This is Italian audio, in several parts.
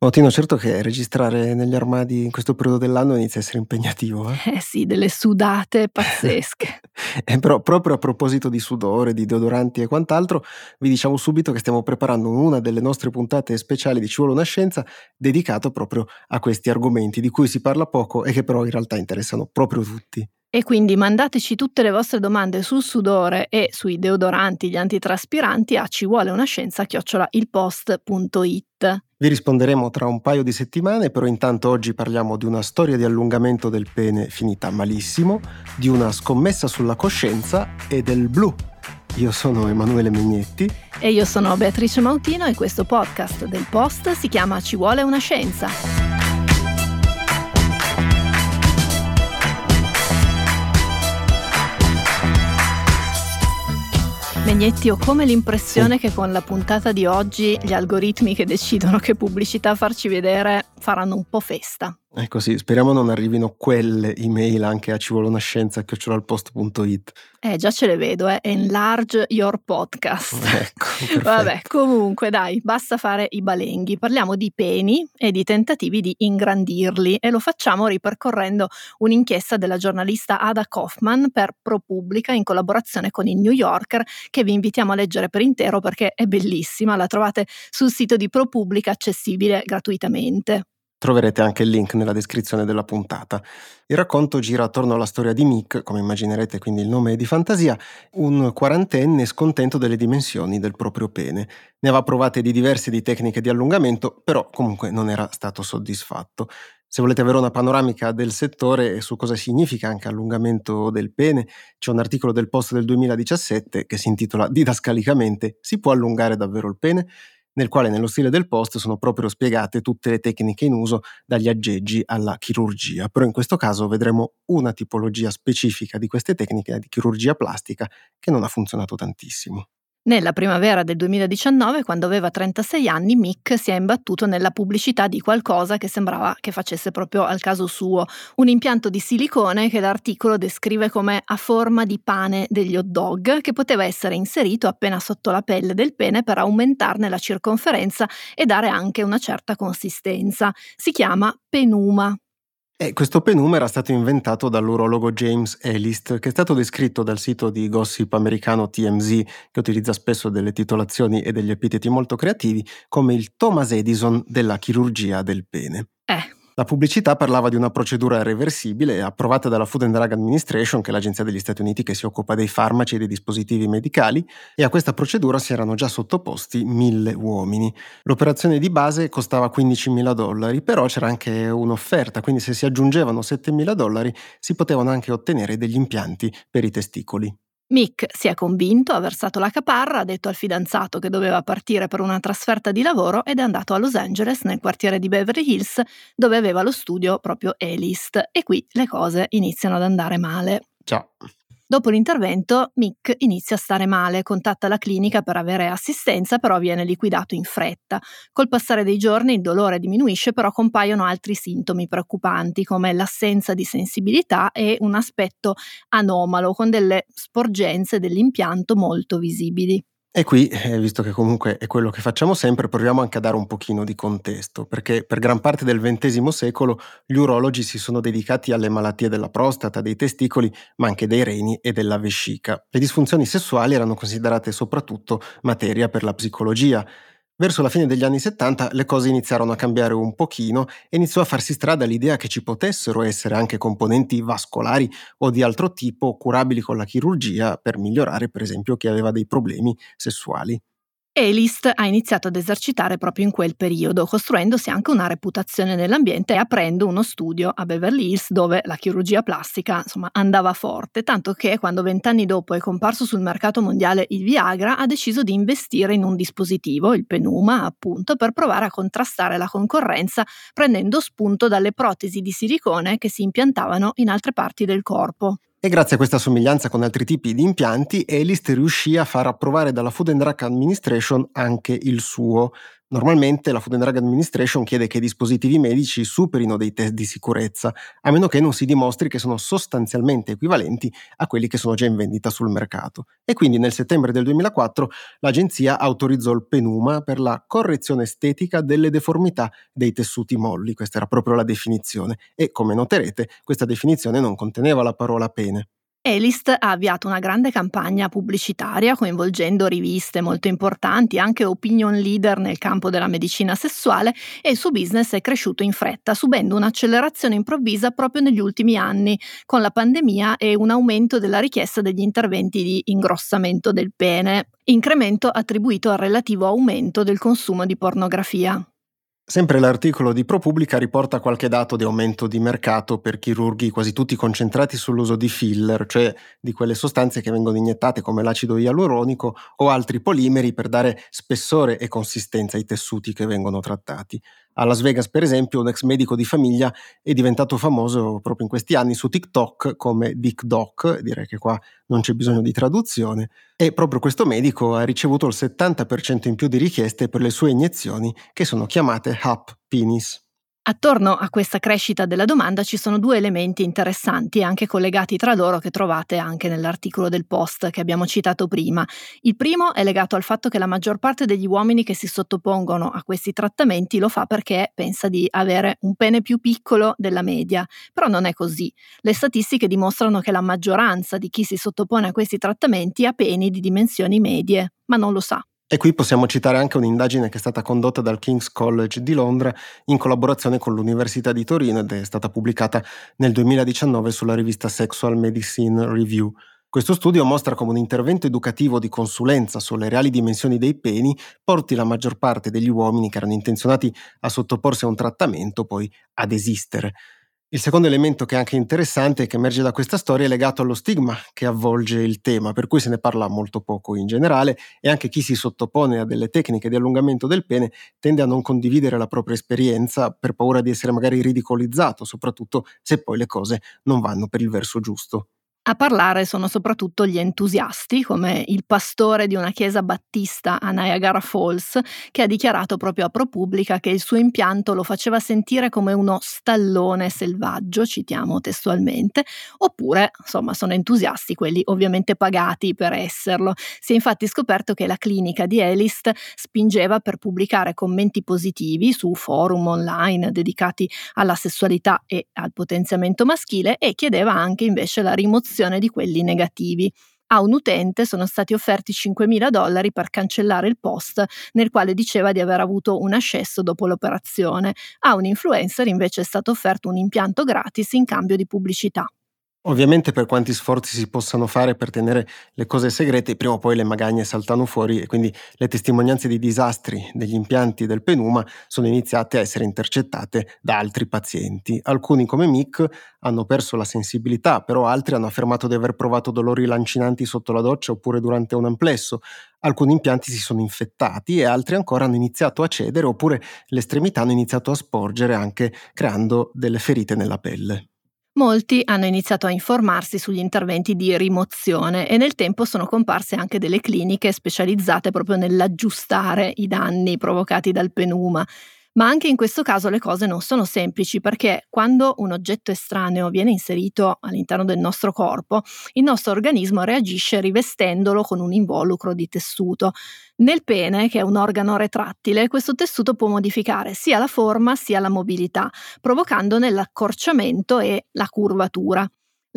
Oh, Tino, certo che registrare negli armadi in questo periodo dell'anno inizia a essere impegnativo. Eh, eh sì, delle sudate pazzesche. eh, però proprio a proposito di sudore, di deodoranti e quant'altro, vi diciamo subito che stiamo preparando una delle nostre puntate speciali di Ci vuole una scienza dedicato proprio a questi argomenti di cui si parla poco e che però in realtà interessano proprio tutti. E quindi mandateci tutte le vostre domande sul sudore e sui deodoranti, gli antitraspiranti a ci vuole una scienza chiocciola ilpost.it. Vi risponderemo tra un paio di settimane, però intanto oggi parliamo di una storia di allungamento del pene finita malissimo, di una scommessa sulla coscienza e del blu. Io sono Emanuele Megnetti. E io sono Beatrice Mautino e questo podcast del Post si chiama Ci vuole una scienza. Megnetti, ho come l'impressione che con la puntata di oggi gli algoritmi che decidono che pubblicità farci vedere faranno un po' festa. Ecco sì, speriamo non arrivino quelle email anche a ci vuole una scienza chiocciolalpost.it. Eh, già ce le vedo, eh. Enlarge your podcast. Ecco, perfetto. Vabbè, comunque dai, basta fare i balenghi. Parliamo di peni e di tentativi di ingrandirli e lo facciamo ripercorrendo un'inchiesta della giornalista Ada Kaufman per ProPublica in collaborazione con il New Yorker che vi invitiamo a leggere per intero perché è bellissima, la trovate sul sito di ProPublica accessibile gratuitamente. Troverete anche il link nella descrizione della puntata. Il racconto gira attorno alla storia di Mick, come immaginerete quindi il nome è di fantasia, un quarantenne scontento delle dimensioni del proprio pene. Ne aveva provate di diverse di tecniche di allungamento, però comunque non era stato soddisfatto. Se volete avere una panoramica del settore e su cosa significa anche allungamento del pene, c'è un articolo del post del 2017 che si intitola Didascalicamente Si può allungare davvero il pene? Nel quale nello stile del post sono proprio spiegate tutte le tecniche in uso dagli aggeggi alla chirurgia, però in questo caso vedremo una tipologia specifica di queste tecniche di chirurgia plastica che non ha funzionato tantissimo. Nella primavera del 2019, quando aveva 36 anni, Mick si è imbattuto nella pubblicità di qualcosa che sembrava che facesse proprio al caso suo, un impianto di silicone che l'articolo descrive come a forma di pane degli hot dog, che poteva essere inserito appena sotto la pelle del pene per aumentarne la circonferenza e dare anche una certa consistenza. Si chiama penuma. E questo penum era stato inventato dall'urologo James Elist, che è stato descritto dal sito di gossip americano TMZ, che utilizza spesso delle titolazioni e degli epiteti molto creativi, come il Thomas Edison della chirurgia del pene. Eh, la pubblicità parlava di una procedura reversibile approvata dalla Food and Drug Administration, che è l'agenzia degli Stati Uniti che si occupa dei farmaci e dei dispositivi medicali, e a questa procedura si erano già sottoposti mille uomini. L'operazione di base costava 15.000 dollari, però c'era anche un'offerta, quindi se si aggiungevano 7.000 dollari si potevano anche ottenere degli impianti per i testicoli. Mick si è convinto, ha versato la caparra, ha detto al fidanzato che doveva partire per una trasferta di lavoro ed è andato a Los Angeles, nel quartiere di Beverly Hills, dove aveva lo studio proprio Elist. E qui le cose iniziano ad andare male. Già. Dopo l'intervento, Mick inizia a stare male, contatta la clinica per avere assistenza, però viene liquidato in fretta. Col passare dei giorni il dolore diminuisce, però compaiono altri sintomi preoccupanti, come l'assenza di sensibilità e un aspetto anomalo, con delle sporgenze dell'impianto molto visibili. E qui, eh, visto che comunque è quello che facciamo sempre, proviamo anche a dare un pochino di contesto, perché per gran parte del XX secolo gli urologi si sono dedicati alle malattie della prostata, dei testicoli, ma anche dei reni e della vescica. Le disfunzioni sessuali erano considerate soprattutto materia per la psicologia. Verso la fine degli anni 70 le cose iniziarono a cambiare un pochino e iniziò a farsi strada l'idea che ci potessero essere anche componenti vascolari o di altro tipo curabili con la chirurgia per migliorare per esempio chi aveva dei problemi sessuali. Elist ha iniziato ad esercitare proprio in quel periodo, costruendosi anche una reputazione nell'ambiente e aprendo uno studio a Beverly Hills dove la chirurgia plastica insomma, andava forte, tanto che quando vent'anni dopo è comparso sul mercato mondiale il Viagra ha deciso di investire in un dispositivo, il Penuma appunto, per provare a contrastare la concorrenza prendendo spunto dalle protesi di silicone che si impiantavano in altre parti del corpo. E grazie a questa somiglianza con altri tipi di impianti, Elist riuscì a far approvare dalla Food and Drug Administration anche il suo. Normalmente la Food and Drug Administration chiede che i dispositivi medici superino dei test di sicurezza, a meno che non si dimostri che sono sostanzialmente equivalenti a quelli che sono già in vendita sul mercato. E quindi nel settembre del 2004 l'agenzia autorizzò il penuma per la correzione estetica delle deformità dei tessuti molli, questa era proprio la definizione, e come noterete questa definizione non conteneva la parola pene. Elist ha avviato una grande campagna pubblicitaria coinvolgendo riviste molto importanti, anche opinion leader nel campo della medicina sessuale e il suo business è cresciuto in fretta, subendo un'accelerazione improvvisa proprio negli ultimi anni, con la pandemia e un aumento della richiesta degli interventi di ingrossamento del pene, incremento attribuito al relativo aumento del consumo di pornografia. Sempre l'articolo di ProPublica riporta qualche dato di aumento di mercato per chirurghi quasi tutti concentrati sull'uso di filler, cioè di quelle sostanze che vengono iniettate come l'acido ialuronico o altri polimeri per dare spessore e consistenza ai tessuti che vengono trattati. A Las Vegas, per esempio, un ex medico di famiglia è diventato famoso proprio in questi anni su TikTok come Dick Doc, direi che qua non c'è bisogno di traduzione, e proprio questo medico ha ricevuto il 70% in più di richieste per le sue iniezioni che sono chiamate HAP Penis. Attorno a questa crescita della domanda ci sono due elementi interessanti, anche collegati tra loro, che trovate anche nell'articolo del post che abbiamo citato prima. Il primo è legato al fatto che la maggior parte degli uomini che si sottopongono a questi trattamenti lo fa perché pensa di avere un pene più piccolo della media, però non è così. Le statistiche dimostrano che la maggioranza di chi si sottopone a questi trattamenti ha peni di dimensioni medie, ma non lo sa. E qui possiamo citare anche un'indagine che è stata condotta dal King's College di Londra in collaborazione con l'Università di Torino ed è stata pubblicata nel 2019 sulla rivista Sexual Medicine Review. Questo studio mostra come un intervento educativo di consulenza sulle reali dimensioni dei peni porti la maggior parte degli uomini che erano intenzionati a sottoporsi a un trattamento poi ad esistere. Il secondo elemento che è anche interessante e che emerge da questa storia è legato allo stigma che avvolge il tema, per cui se ne parla molto poco in generale e anche chi si sottopone a delle tecniche di allungamento del pene tende a non condividere la propria esperienza per paura di essere magari ridicolizzato, soprattutto se poi le cose non vanno per il verso giusto. A parlare sono soprattutto gli entusiasti, come il pastore di una chiesa battista a Niagara Falls, che ha dichiarato proprio a ProPublica che il suo impianto lo faceva sentire come uno stallone selvaggio, citiamo testualmente, oppure, insomma, sono entusiasti quelli ovviamente pagati per esserlo. Si è infatti scoperto che la clinica di Elist spingeva per pubblicare commenti positivi su forum online dedicati alla sessualità e al potenziamento maschile e chiedeva anche invece la rimozione di quelli negativi. A un utente sono stati offerti 5.000 dollari per cancellare il post nel quale diceva di aver avuto un ascesso dopo l'operazione. A un influencer invece è stato offerto un impianto gratis in cambio di pubblicità. Ovviamente per quanti sforzi si possano fare per tenere le cose segrete, prima o poi le magagne saltano fuori e quindi le testimonianze di disastri degli impianti del Penuma sono iniziate a essere intercettate da altri pazienti. Alcuni come Mick hanno perso la sensibilità, però altri hanno affermato di aver provato dolori lancinanti sotto la doccia oppure durante un amplesso. Alcuni impianti si sono infettati e altri ancora hanno iniziato a cedere oppure le estremità hanno iniziato a sporgere anche creando delle ferite nella pelle. Molti hanno iniziato a informarsi sugli interventi di rimozione e nel tempo sono comparse anche delle cliniche specializzate proprio nell'aggiustare i danni provocati dal penuma. Ma anche in questo caso le cose non sono semplici perché quando un oggetto estraneo viene inserito all'interno del nostro corpo, il nostro organismo reagisce rivestendolo con un involucro di tessuto. Nel pene, che è un organo retrattile, questo tessuto può modificare sia la forma sia la mobilità, provocandone l'accorciamento e la curvatura.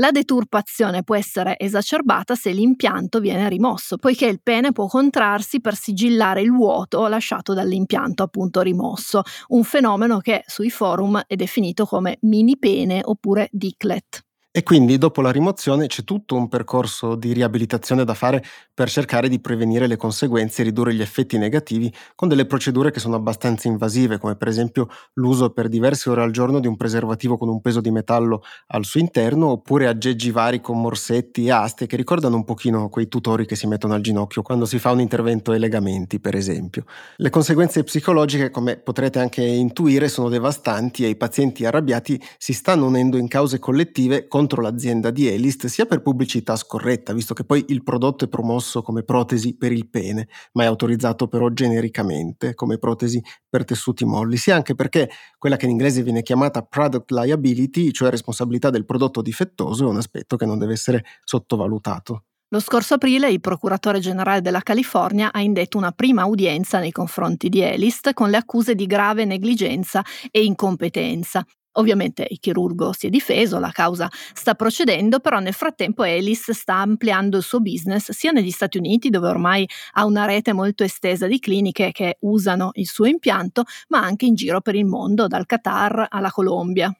La deturpazione può essere esacerbata se l'impianto viene rimosso, poiché il pene può contrarsi per sigillare il vuoto lasciato dall'impianto appunto rimosso, un fenomeno che sui forum è definito come mini pene oppure dicklet. E quindi dopo la rimozione c'è tutto un percorso di riabilitazione da fare per cercare di prevenire le conseguenze e ridurre gli effetti negativi con delle procedure che sono abbastanza invasive, come per esempio l'uso per diverse ore al giorno di un preservativo con un peso di metallo al suo interno, oppure aggeggi vari con morsetti e aste che ricordano un pochino quei tutori che si mettono al ginocchio quando si fa un intervento ai legamenti, per esempio. Le conseguenze psicologiche, come potrete anche intuire, sono devastanti e i pazienti arrabbiati si stanno unendo in cause collettive con contro l'azienda di Elist sia per pubblicità scorretta, visto che poi il prodotto è promosso come protesi per il pene, ma è autorizzato però genericamente come protesi per tessuti molli, sia anche perché quella che in inglese viene chiamata product liability, cioè responsabilità del prodotto difettoso, è un aspetto che non deve essere sottovalutato. Lo scorso aprile il procuratore generale della California ha indetto una prima udienza nei confronti di Elist con le accuse di grave negligenza e incompetenza. Ovviamente il chirurgo si è difeso, la causa sta procedendo, però nel frattempo Ellis sta ampliando il suo business sia negli Stati Uniti, dove ormai ha una rete molto estesa di cliniche che usano il suo impianto, ma anche in giro per il mondo, dal Qatar alla Colombia.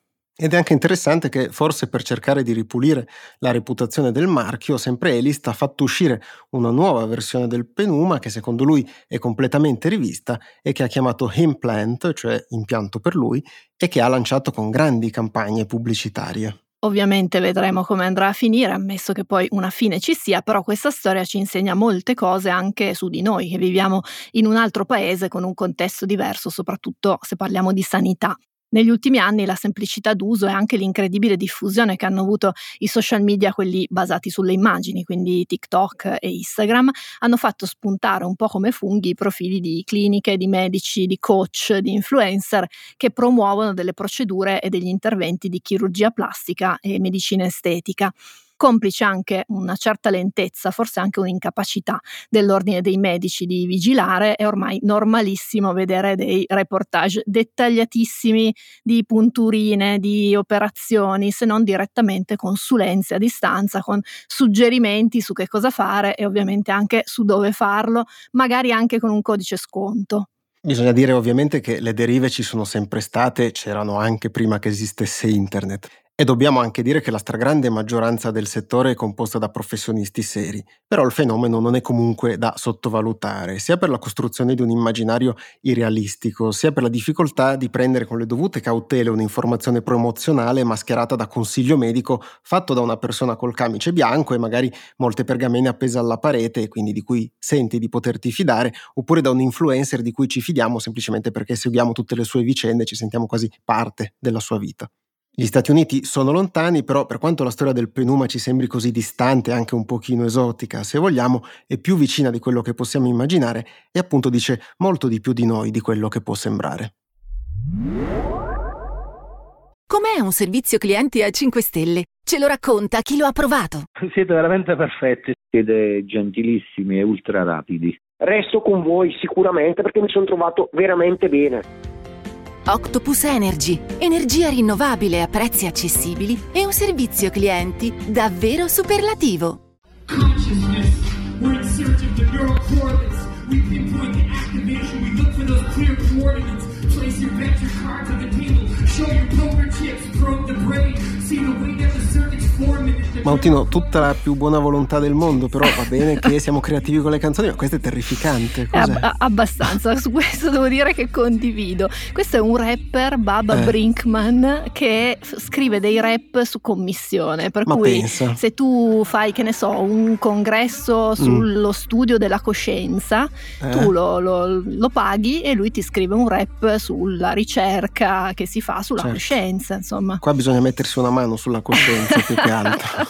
Ed è anche interessante che forse per cercare di ripulire la reputazione del marchio, sempre Elist ha fatto uscire una nuova versione del Penuma che secondo lui è completamente rivista e che ha chiamato Implant, cioè impianto per lui, e che ha lanciato con grandi campagne pubblicitarie. Ovviamente vedremo come andrà a finire, ammesso che poi una fine ci sia, però questa storia ci insegna molte cose anche su di noi, che viviamo in un altro paese con un contesto diverso, soprattutto se parliamo di sanità. Negli ultimi anni la semplicità d'uso e anche l'incredibile diffusione che hanno avuto i social media, quelli basati sulle immagini, quindi TikTok e Instagram, hanno fatto spuntare un po' come funghi i profili di cliniche, di medici, di coach, di influencer che promuovono delle procedure e degli interventi di chirurgia plastica e medicina estetica complice anche una certa lentezza, forse anche un'incapacità dell'ordine dei medici di vigilare, è ormai normalissimo vedere dei reportage dettagliatissimi di punturine, di operazioni, se non direttamente consulenze a distanza, con suggerimenti su che cosa fare e ovviamente anche su dove farlo, magari anche con un codice sconto. Bisogna dire ovviamente che le derive ci sono sempre state, c'erano anche prima che esistesse internet. E dobbiamo anche dire che la stragrande maggioranza del settore è composta da professionisti seri, però il fenomeno non è comunque da sottovalutare, sia per la costruzione di un immaginario irrealistico, sia per la difficoltà di prendere con le dovute cautele un'informazione promozionale mascherata da consiglio medico fatto da una persona col camice bianco e magari molte pergamene appese alla parete e quindi di cui senti di poterti fidare, oppure da un influencer di cui ci fidiamo semplicemente perché seguiamo tutte le sue vicende e ci sentiamo quasi parte della sua vita. Gli Stati Uniti sono lontani, però per quanto la storia del Penuma ci sembri così distante e anche un pochino esotica, se vogliamo, è più vicina di quello che possiamo immaginare e appunto dice molto di più di noi di quello che può sembrare. Com'è un servizio clienti a 5 stelle? Ce lo racconta chi lo ha provato. Siete veramente perfetti, siete gentilissimi e ultra rapidi. Resto con voi sicuramente perché mi sono trovato veramente bene. Octopus Energy, energia rinnovabile a prezzi accessibili e un servizio clienti davvero superlativo. See the way that Mautino, tutta la più buona volontà del mondo, però va bene che siamo creativi con le canzoni, ma questo è terrificante. È ab- abbastanza, su questo devo dire che condivido. Questo è un rapper, Baba eh. Brinkman, che scrive dei rap su commissione. Per ma cui pensa. se tu fai, che ne so, un congresso sullo mm. studio della coscienza, eh. tu lo, lo, lo, paghi e lui ti scrive un rap sulla ricerca che si fa sulla certo. coscienza. Insomma. Qua bisogna mettersi una mano sulla coscienza più che altro.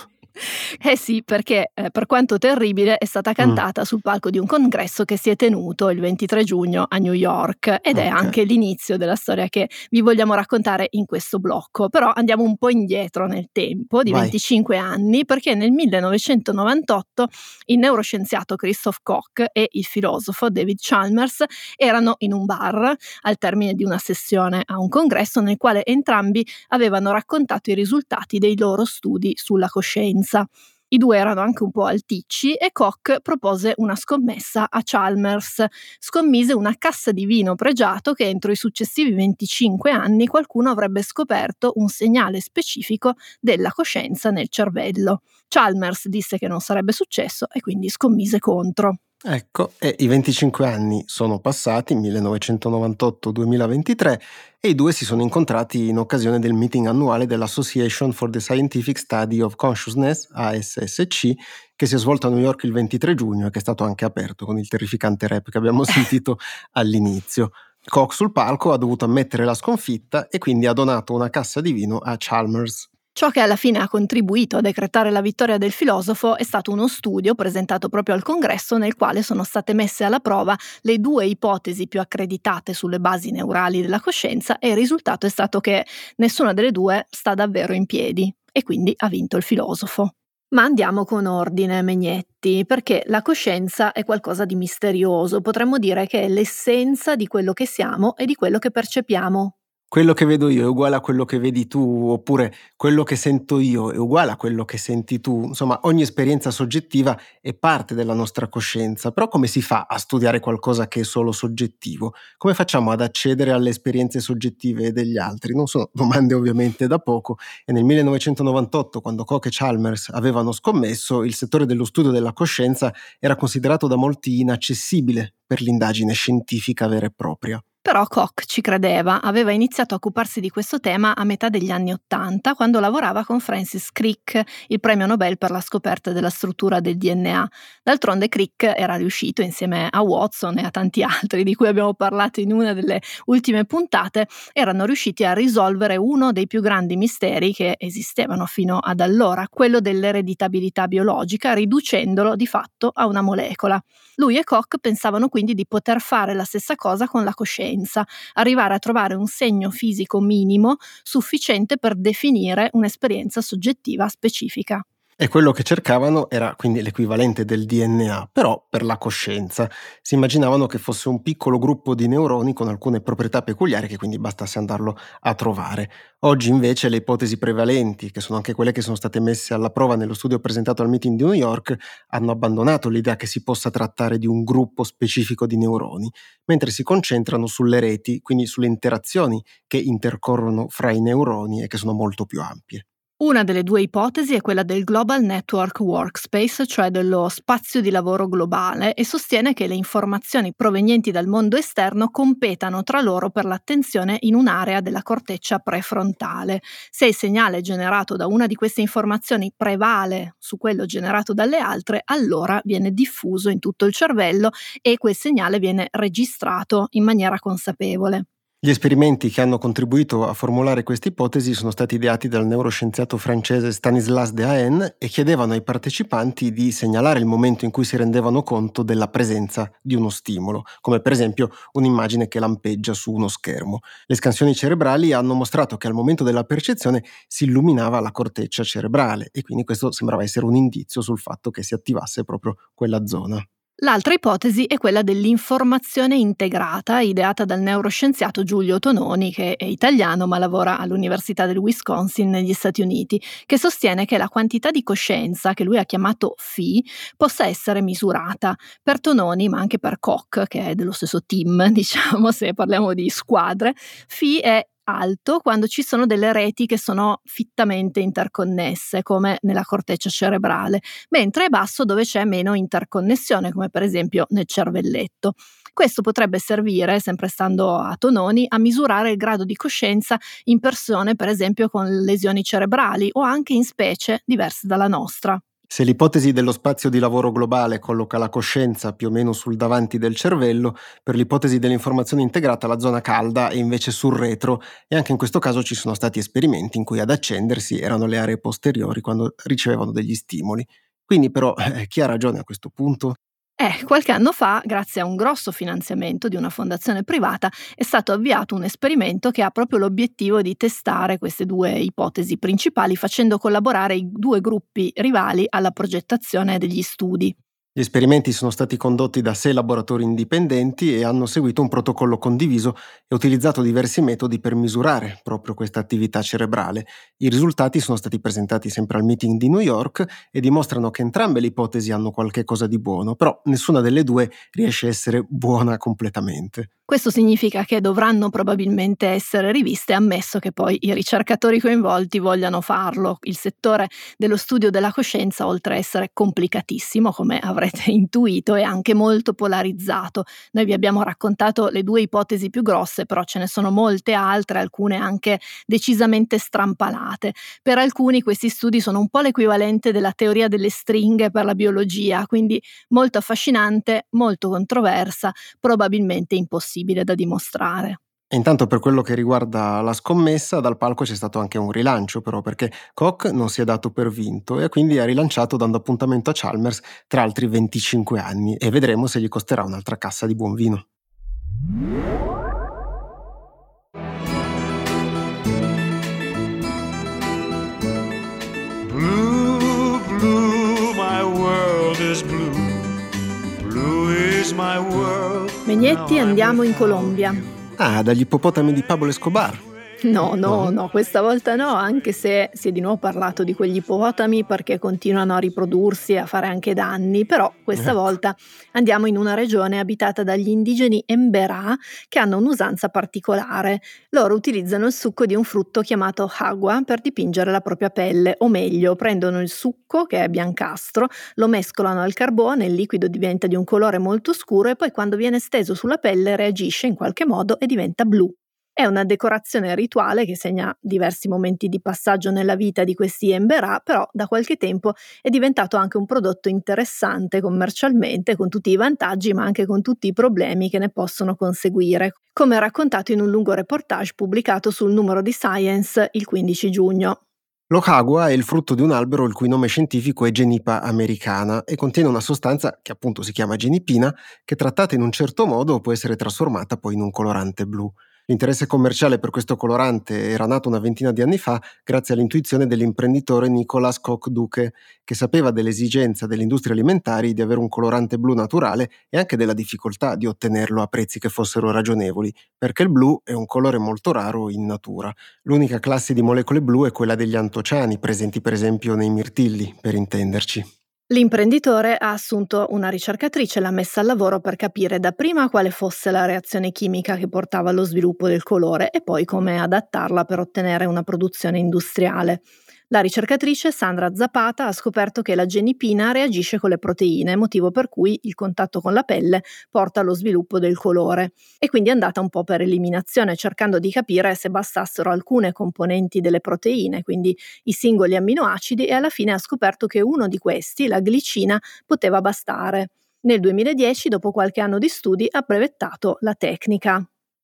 Eh sì, perché eh, per quanto terribile è stata mm. cantata mm. sul palco di un congresso che si è tenuto il 23 giugno a New York ed okay. è anche l'inizio della storia che vi vogliamo raccontare in questo blocco. Però andiamo un po' indietro nel tempo, di Vai. 25 anni, perché nel 1998 il neuroscienziato Christoph Koch e il filosofo David Chalmers erano in un bar al termine di una sessione a un congresso nel quale entrambi avevano raccontato i risultati dei loro studi sulla coscienza differenza. I due erano anche un po' alticci e Koch propose una scommessa a Chalmers. Scommise una cassa di vino pregiato che entro i successivi 25 anni qualcuno avrebbe scoperto un segnale specifico della coscienza nel cervello. Chalmers disse che non sarebbe successo e quindi scommise contro. Ecco, e i 25 anni sono passati, 1998-2023, e i due si sono incontrati in occasione del meeting annuale dell'Association for the Scientific Study of Consciousness, ASSC, che si è svolto a New York il 23 giugno e che è stato anche aperto con il terrificante rap che abbiamo sentito all'inizio. Koch sul palco ha dovuto ammettere la sconfitta e quindi ha donato una cassa di vino a Chalmers. Ciò che alla fine ha contribuito a decretare la vittoria del filosofo è stato uno studio presentato proprio al congresso nel quale sono state messe alla prova le due ipotesi più accreditate sulle basi neurali della coscienza e il risultato è stato che nessuna delle due sta davvero in piedi e quindi ha vinto il filosofo. Ma andiamo con ordine, Megnetti, perché la coscienza è qualcosa di misterioso, potremmo dire che è l'essenza di quello che siamo e di quello che percepiamo quello che vedo io è uguale a quello che vedi tu, oppure quello che sento io è uguale a quello che senti tu. Insomma, ogni esperienza soggettiva è parte della nostra coscienza, però come si fa a studiare qualcosa che è solo soggettivo? Come facciamo ad accedere alle esperienze soggettive degli altri? Non sono domande ovviamente da poco e nel 1998, quando Koch e Chalmers avevano scommesso, il settore dello studio della coscienza era considerato da molti inaccessibile per l'indagine scientifica vera e propria. Però Koch ci credeva, aveva iniziato a occuparsi di questo tema a metà degli anni Ottanta, quando lavorava con Francis Crick, il premio Nobel per la scoperta della struttura del DNA. D'altronde Crick era riuscito, insieme a Watson e a tanti altri di cui abbiamo parlato in una delle ultime puntate, erano riusciti a risolvere uno dei più grandi misteri che esistevano fino ad allora, quello dell'ereditabilità biologica, riducendolo di fatto a una molecola. Lui e Koch pensavano quindi di poter fare la stessa cosa con la coscienza coscienza, arrivare a trovare un segno fisico minimo sufficiente per definire un'esperienza soggettiva specifica. E quello che cercavano era quindi l'equivalente del DNA, però per la coscienza. Si immaginavano che fosse un piccolo gruppo di neuroni con alcune proprietà peculiari che quindi bastasse andarlo a trovare. Oggi invece le ipotesi prevalenti, che sono anche quelle che sono state messe alla prova nello studio presentato al meeting di New York, hanno abbandonato l'idea che si possa trattare di un gruppo specifico di neuroni, mentre si concentrano sulle reti, quindi sulle interazioni che intercorrono fra i neuroni e che sono molto più ampie. Una delle due ipotesi è quella del Global Network Workspace, cioè dello spazio di lavoro globale, e sostiene che le informazioni provenienti dal mondo esterno competano tra loro per l'attenzione in un'area della corteccia prefrontale. Se il segnale generato da una di queste informazioni prevale su quello generato dalle altre, allora viene diffuso in tutto il cervello e quel segnale viene registrato in maniera consapevole. Gli esperimenti che hanno contribuito a formulare questa ipotesi sono stati ideati dal neuroscienziato francese Stanislas Dehaene e chiedevano ai partecipanti di segnalare il momento in cui si rendevano conto della presenza di uno stimolo, come per esempio un'immagine che lampeggia su uno schermo. Le scansioni cerebrali hanno mostrato che al momento della percezione si illuminava la corteccia cerebrale e quindi questo sembrava essere un indizio sul fatto che si attivasse proprio quella zona. L'altra ipotesi è quella dell'informazione integrata, ideata dal neuroscienziato Giulio Tononi, che è italiano ma lavora all'Università del Wisconsin negli Stati Uniti, che sostiene che la quantità di coscienza, che lui ha chiamato phi, possa essere misurata. Per Tononi, ma anche per Koch, che è dello stesso team, diciamo, se parliamo di squadre, phi è alto quando ci sono delle reti che sono fittamente interconnesse, come nella corteccia cerebrale, mentre è basso dove c'è meno interconnessione, come per esempio nel cervelletto. Questo potrebbe servire, sempre stando a Tononi, a misurare il grado di coscienza in persone, per esempio con lesioni cerebrali o anche in specie diverse dalla nostra. Se l'ipotesi dello spazio di lavoro globale colloca la coscienza più o meno sul davanti del cervello, per l'ipotesi dell'informazione integrata la zona calda è invece sul retro e anche in questo caso ci sono stati esperimenti in cui ad accendersi erano le aree posteriori quando ricevevano degli stimoli. Quindi però eh, chi ha ragione a questo punto? Eh, qualche anno fa, grazie a un grosso finanziamento di una fondazione privata, è stato avviato un esperimento che ha proprio l'obiettivo di testare queste due ipotesi principali facendo collaborare i due gruppi rivali alla progettazione degli studi. Gli esperimenti sono stati condotti da sei laboratori indipendenti e hanno seguito un protocollo condiviso e utilizzato diversi metodi per misurare proprio questa attività cerebrale. I risultati sono stati presentati sempre al meeting di New York e dimostrano che entrambe le ipotesi hanno qualche cosa di buono, però nessuna delle due riesce a essere buona completamente. Questo significa che dovranno probabilmente essere riviste, ammesso che poi i ricercatori coinvolti vogliano farlo. Il settore dello studio della coscienza, oltre a essere complicatissimo, come avrete intuito, è anche molto polarizzato. Noi vi abbiamo raccontato le due ipotesi più grosse, però ce ne sono molte altre, alcune anche decisamente strampalate. Per alcuni questi studi sono un po' l'equivalente della teoria delle stringhe per la biologia, quindi molto affascinante, molto controversa, probabilmente impossibile possibile da dimostrare. Intanto per quello che riguarda la scommessa, dal palco c'è stato anche un rilancio però perché Koch non si è dato per vinto e quindi ha rilanciato dando appuntamento a Chalmers tra altri 25 anni e vedremo se gli costerà un'altra cassa di buon vino. Megnetti, andiamo in Colombia. Ah, dagli ippopotami di Pablo Escobar. No, no, no, questa volta no, anche se si è di nuovo parlato di quegli ippopotami perché continuano a riprodursi e a fare anche danni, però questa ecco. volta andiamo in una regione abitata dagli indigeni Emberá che hanno un'usanza particolare. Loro utilizzano il succo di un frutto chiamato agua per dipingere la propria pelle, o meglio, prendono il succo che è biancastro, lo mescolano al carbone, il liquido diventa di un colore molto scuro e poi quando viene steso sulla pelle reagisce in qualche modo e diventa blu. È una decorazione rituale che segna diversi momenti di passaggio nella vita di questi emberà, però da qualche tempo è diventato anche un prodotto interessante commercialmente, con tutti i vantaggi ma anche con tutti i problemi che ne possono conseguire, come raccontato in un lungo reportage pubblicato sul numero di Science il 15 giugno. L'Okagua è il frutto di un albero il cui nome scientifico è Genipa americana e contiene una sostanza che appunto si chiama genipina che trattata in un certo modo può essere trasformata poi in un colorante blu. L'interesse commerciale per questo colorante era nato una ventina di anni fa grazie all'intuizione dell'imprenditore Nicolas Koch-Duke, che sapeva dell'esigenza delle industrie alimentari di avere un colorante blu naturale e anche della difficoltà di ottenerlo a prezzi che fossero ragionevoli, perché il blu è un colore molto raro in natura. L'unica classe di molecole blu è quella degli antociani, presenti per esempio nei mirtilli, per intenderci. L'imprenditore ha assunto una ricercatrice e l'ha messa al lavoro per capire dapprima quale fosse la reazione chimica che portava allo sviluppo del colore e poi come adattarla per ottenere una produzione industriale. La ricercatrice Sandra Zapata ha scoperto che la genipina reagisce con le proteine, motivo per cui il contatto con la pelle porta allo sviluppo del colore. E quindi è andata un po' per eliminazione, cercando di capire se bastassero alcune componenti delle proteine, quindi i singoli amminoacidi, e alla fine ha scoperto che uno di questi, la glicina, poteva bastare. Nel 2010, dopo qualche anno di studi, ha brevettato la tecnica.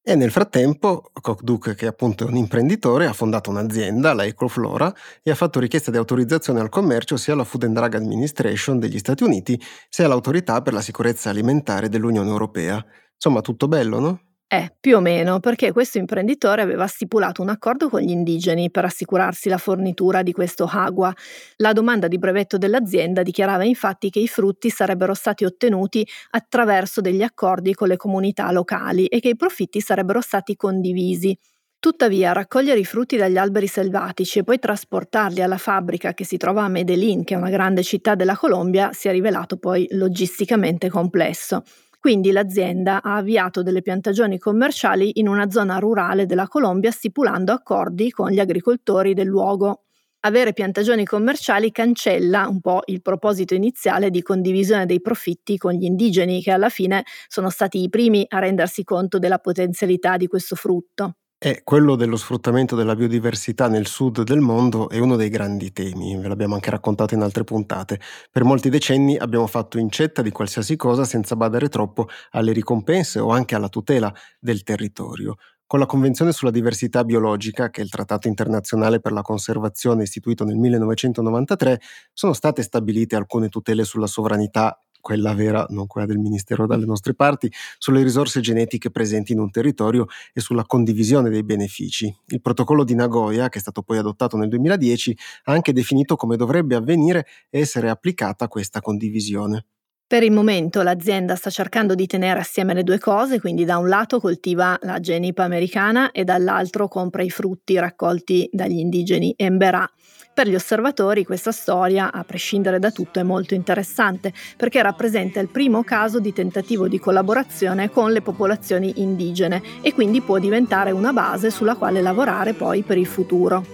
E nel frattempo Cockduck, che appunto è un imprenditore, ha fondato un'azienda, la Ecoflora, e ha fatto richiesta di autorizzazione al commercio sia alla Food and Drug Administration degli Stati Uniti, sia all'Autorità per la sicurezza alimentare dell'Unione Europea. Insomma, tutto bello, no? Eh, più o meno, perché questo imprenditore aveva stipulato un accordo con gli indigeni per assicurarsi la fornitura di questo agua. La domanda di brevetto dell'azienda dichiarava infatti che i frutti sarebbero stati ottenuti attraverso degli accordi con le comunità locali e che i profitti sarebbero stati condivisi. Tuttavia, raccogliere i frutti dagli alberi selvatici e poi trasportarli alla fabbrica che si trova a Medellin, che è una grande città della Colombia, si è rivelato poi logisticamente complesso. Quindi l'azienda ha avviato delle piantagioni commerciali in una zona rurale della Colombia stipulando accordi con gli agricoltori del luogo. Avere piantagioni commerciali cancella un po' il proposito iniziale di condivisione dei profitti con gli indigeni, che alla fine sono stati i primi a rendersi conto della potenzialità di questo frutto. E quello dello sfruttamento della biodiversità nel sud del mondo è uno dei grandi temi, ve l'abbiamo anche raccontato in altre puntate. Per molti decenni abbiamo fatto incetta di qualsiasi cosa senza badare troppo alle ricompense o anche alla tutela del territorio. Con la Convenzione sulla diversità biologica, che è il trattato internazionale per la conservazione istituito nel 1993, sono state stabilite alcune tutele sulla sovranità quella vera, non quella del Ministero dalle nostre parti, sulle risorse genetiche presenti in un territorio e sulla condivisione dei benefici. Il protocollo di Nagoya, che è stato poi adottato nel 2010, ha anche definito come dovrebbe avvenire e essere applicata questa condivisione. Per il momento l'azienda sta cercando di tenere assieme le due cose, quindi da un lato coltiva la genipa americana e dall'altro compra i frutti raccolti dagli indigeni Emberà. Per gli osservatori questa storia, a prescindere da tutto, è molto interessante perché rappresenta il primo caso di tentativo di collaborazione con le popolazioni indigene e quindi può diventare una base sulla quale lavorare poi per il futuro.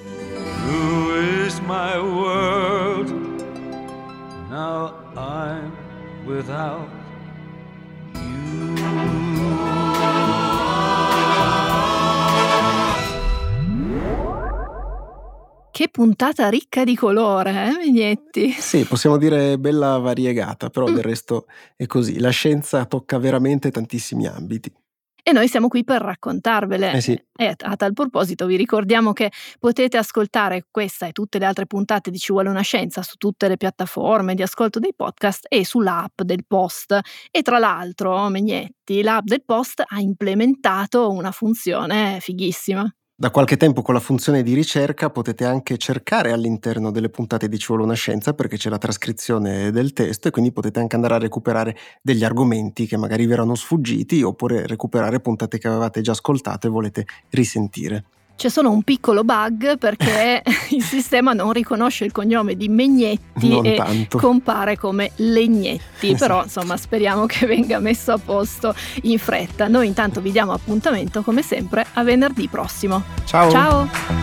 Without Che puntata ricca di colore, eh, Vignetti? Sì, possiamo dire bella variegata, però mm. del resto è così. La scienza tocca veramente tantissimi ambiti. E noi siamo qui per raccontarvele. Eh sì. E a tal proposito vi ricordiamo che potete ascoltare questa e tutte le altre puntate di Ci vuole una scienza su tutte le piattaforme di ascolto dei podcast e sull'app del Post. E tra l'altro, Megnetti, l'app del Post ha implementato una funzione fighissima. Da qualche tempo con la funzione di ricerca potete anche cercare all'interno delle puntate di Ci vuole una scienza perché c'è la trascrizione del testo e quindi potete anche andare a recuperare degli argomenti che magari vi erano sfuggiti oppure recuperare puntate che avevate già ascoltato e volete risentire. C'è solo un piccolo bug perché il sistema non riconosce il cognome di Megnetti Non e tanto. compare come Legnetti, Esatto. però insomma speriamo che venga messo a posto in fretta. Noi intanto vi diamo appuntamento come sempre a venerdì prossimo. Ciao! Ciao!